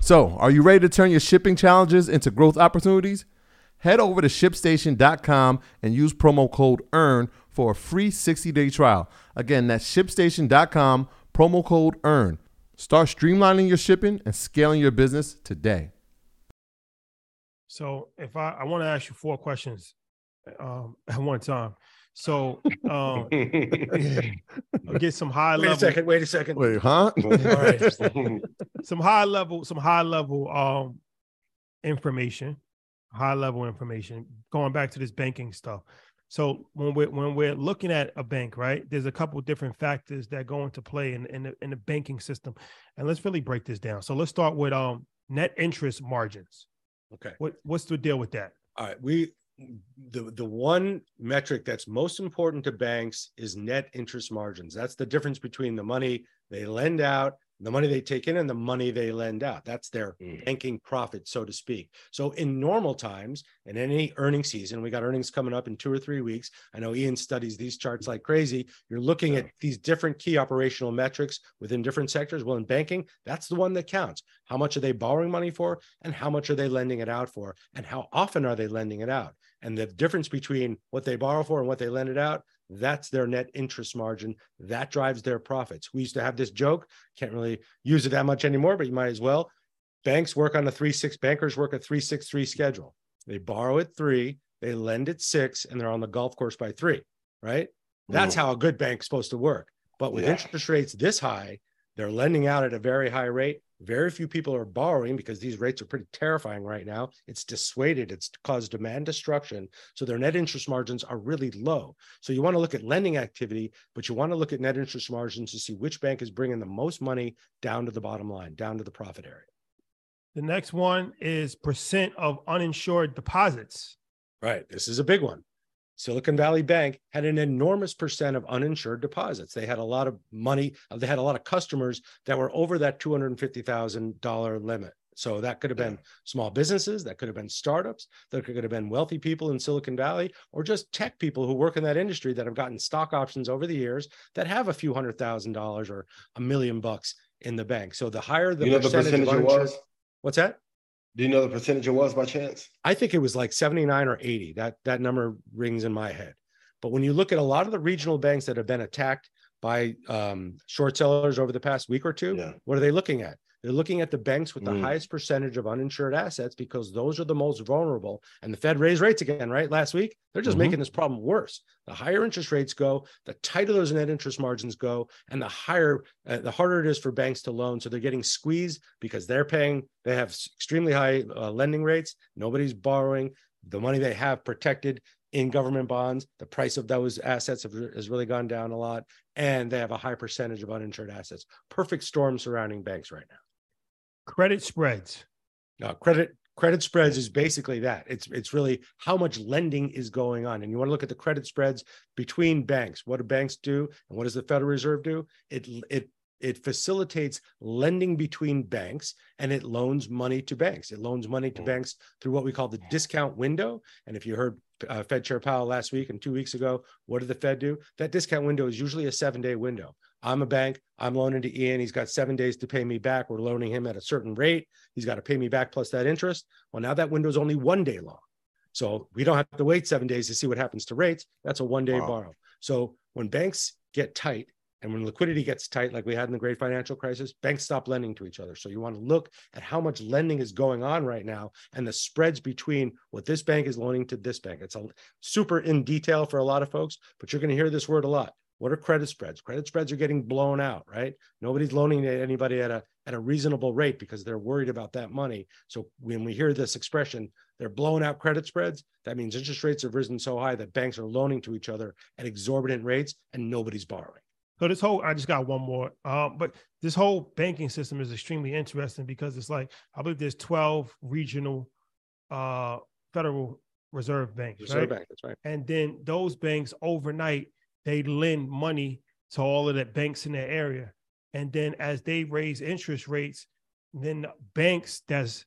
So, are you ready to turn your shipping challenges into growth opportunities? Head over to shipstation.com and use promo code EARN for a free 60 day trial. Again, that's shipstation.com, promo code EARN. Start streamlining your shipping and scaling your business today. So, if I, I want to ask you four questions um, at one time. So um, get some high wait level. a second. Wait a second. Wait, huh? All right. some high level, some high level um information, high level information. Going back to this banking stuff. So when we're when we're looking at a bank, right? There's a couple different factors that go into play in, in the in the banking system, and let's really break this down. So let's start with um net interest margins. Okay. What what's the deal with that? All right. We the the one metric that's most important to banks is net interest margins. That's the difference between the money they lend out, the money they take in, and the money they lend out. That's their Mm. banking profit, so to speak. So in normal times, in any earnings season, we got earnings coming up in two or three weeks. I know Ian studies these charts like crazy. You're looking Yeah. at these different key operational metrics within different sectors. Well, in banking, that's the one that counts. How much are they borrowing money for, and how much are they lending it out for, and how often are they lending it out? And the difference between what they borrow for and what they lend it out, that's their net interest margin. That drives their profits. We used to have this joke, can't really use it that much anymore, but you might as well. Banks work on a three six, bankers work a three six three schedule. They borrow at three, they lend at six, and they're on the golf course by three, right? That's mm. how a good bank's supposed to work. But with Yeah. interest rates this high, they're lending out at a very high rate. Very few people are borrowing because these rates are pretty terrifying right now. It's dissuaded, it's caused demand destruction. So their net interest margins are really low. So you want to look at lending activity, but you want to look at net interest margins to see which bank is bringing the most money down to the bottom line, down to the profit area. The next one is percent of uninsured deposits. Right. This is a big one. Silicon Valley Bank had an enormous percent of uninsured deposits. They had a lot of money. uh, They had a lot of customers that were over that $250,000 limit. So that could have been small businesses, that could have been startups, that could have been wealthy people in Silicon Valley, or just tech people who work in that industry that have gotten stock options over the years that have a few hundred thousand dollars or a million bucks in the bank. So the higher the you know the percentage, percentage of uninsured- was? what's that? Do you know the percentage it was by chance? I think it was like 79 or 80. That that number rings in my head. But when you look at a lot of the regional banks that have been attacked by um, short sellers over the past week or two, Yeah. what are they looking at? They're looking at the banks with the Mm. highest percentage of uninsured assets because those are the most vulnerable. And the Fed raised rates again, right? Last week, they're just Mhm. making this problem worse. The higher interest rates go, the tighter those net interest margins go, and the higher, uh, the harder it is for banks to loan. So they're getting squeezed because they're paying. They have extremely high uh, lending rates. Nobody's borrowing. The money they have protected in government bonds. The price of those assets have, has really gone down a lot, and they have a high percentage of uninsured assets. Perfect storm surrounding banks right now. Credit spreads. Uh, credit credit spreads is basically that. It's it's really how much lending is going on, and you want to look at the credit spreads between banks. What do banks do, and what does the Federal Reserve do? It it it facilitates lending between banks and it loans money to banks. It loans money to Mm. banks through what we call the discount window. And if you heard uh, Fed Chair Powell last week and two weeks ago, what did the Fed do? That discount window is usually a seven day window. I'm a bank. I'm loaning to Ian. He's got seven days to pay me back. We're loaning him at a certain rate. He's got to pay me back plus that interest. Well, now that window is only one day long. So we don't have to wait seven days to see what happens to rates. That's a one day Wow. borrow. So when banks get tight and when liquidity gets tight, like we had in the great financial crisis, banks stop lending to each other. So you want to look at how much lending is going on right now and the spreads between what this bank is loaning to this bank. It's a super in detail for a lot of folks, but you're going to hear this word a lot. What are credit spreads? Credit spreads are getting blown out, right? Nobody's loaning to anybody at a at a reasonable rate because they're worried about that money. So when we hear this expression, they're blowing out credit spreads, that means interest rates have risen so high that banks are loaning to each other at exorbitant rates and nobody's borrowing. So this whole, I just got one more. Um, but this whole banking system is extremely interesting because it's like I believe there's 12 regional uh Federal Reserve banks, Reserve right? Bank, that's right. And then those banks overnight they lend money to all of the banks in that area. And then as they raise interest rates, then the banks that's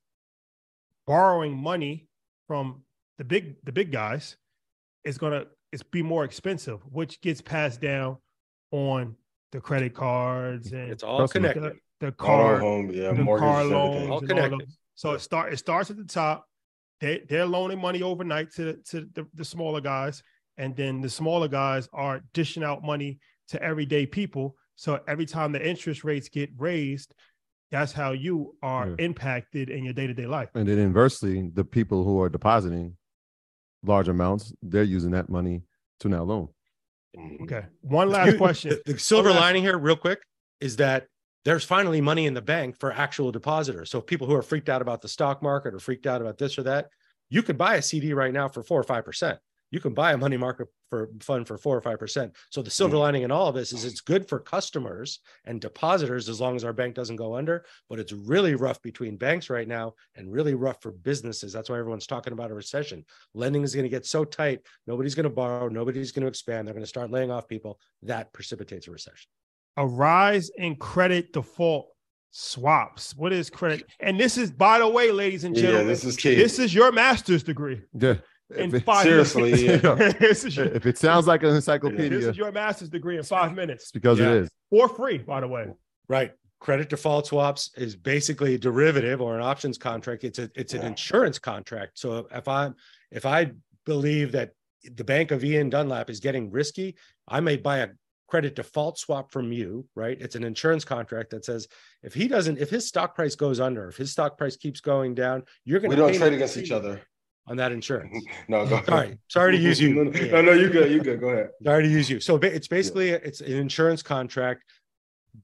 borrowing money from the big the big guys is gonna it's be more expensive, which gets passed down on the credit cards and It's all connected. the, the Auto, car home, yeah, the mortgage, car everything. loans All and all connected. So it start it starts at the top. They they're loaning money overnight to to the, the smaller guys, and then the smaller guys are dishing out money to everyday people. So every time the interest rates get raised, that's how you are Yeah. impacted in your day to day life. And then inversely, the people who are depositing large amounts, they're using that money to now loan. Mhm. Okay. One last question. The, the silver last- lining here, real quick, is that there's finally money in the bank for actual depositors. So people who are freaked out about the stock market or freaked out about this or that, you could buy a CD right now for four or five percent. You can buy a money market for fund for four or five percent. So the silver mm. lining in all of this is it's good for customers and depositors as long as our bank doesn't go under. But it's really rough between banks right now and really rough for businesses. That's why everyone's talking about a recession. Lending is going to get so tight, nobody's going to borrow, nobody's going to expand. They're going to start laying off people. That precipitates a recession. A rise in credit default swaps. What is credit? And this is, by the way, ladies and Yeah, gentlemen, this is key. this is your master's degree Yeah. In it, five seriously, minutes. yeah. this, is your, if it sounds like an encyclopedia, this is your master's degree in five minutes because Yeah. it is. for free, by the way. Right. Credit default swaps is basically a derivative or an options contract. It's a it's an Yeah. insurance contract. So if I'm if I believe that the bank of Ian Dunlap is getting risky, I may buy a credit default swap from you, right? It's an insurance contract that says if he doesn't, if his stock price goes under, if his stock price keeps going down, you're going to. We to don't trade against each other. On that insurance. No, go ahead. Sorry, sorry to use you. No, no, no, no, you good. You good. Go ahead. Sorry to use you. So it's basically it's an insurance contract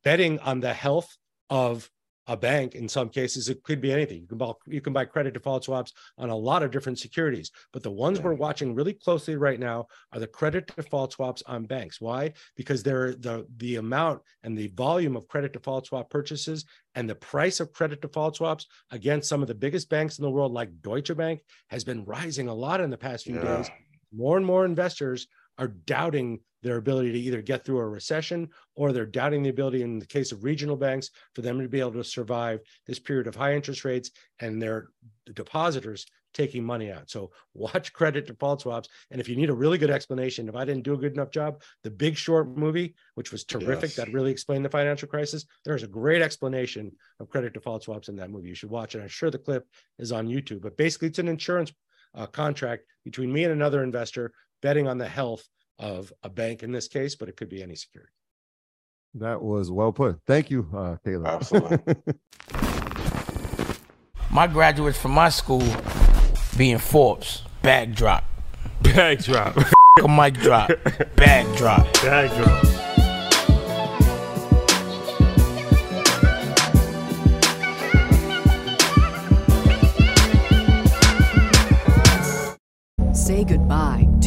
betting on the health of a bank. In some cases, it could be anything. You can buy you can buy credit default swaps on a lot of different securities, but the ones we're watching really closely right now are the credit default swaps on banks. Why? Because they're the the amount and the volume of credit default swap purchases and the price of credit default swaps against some of the biggest banks in the world, like Deutsche Bank, has been rising a lot in the past few Yeah. days more and more investors are doubting their ability to either get through a recession or they're doubting the ability in the case of regional banks for them to be able to survive this period of high interest rates and their depositors taking money out. So watch credit default swaps. And if you need a really good explanation, if I didn't do a good enough job, the big short movie, which was terrific, Yes. that really explained the financial crisis, there's a great explanation of credit default swaps in that movie. You should watch it. I'm sure the clip is on YouTube, but basically it's an insurance uh, contract between me and another investor betting on the health of a bank in this case, but it could be any security. That was well put. Thank you, uh, Taylor. Absolutely. My graduates from my school being Forbes, bag drop. Bag drop. A mic drop, bag drop. Bag drop. Say goodbye to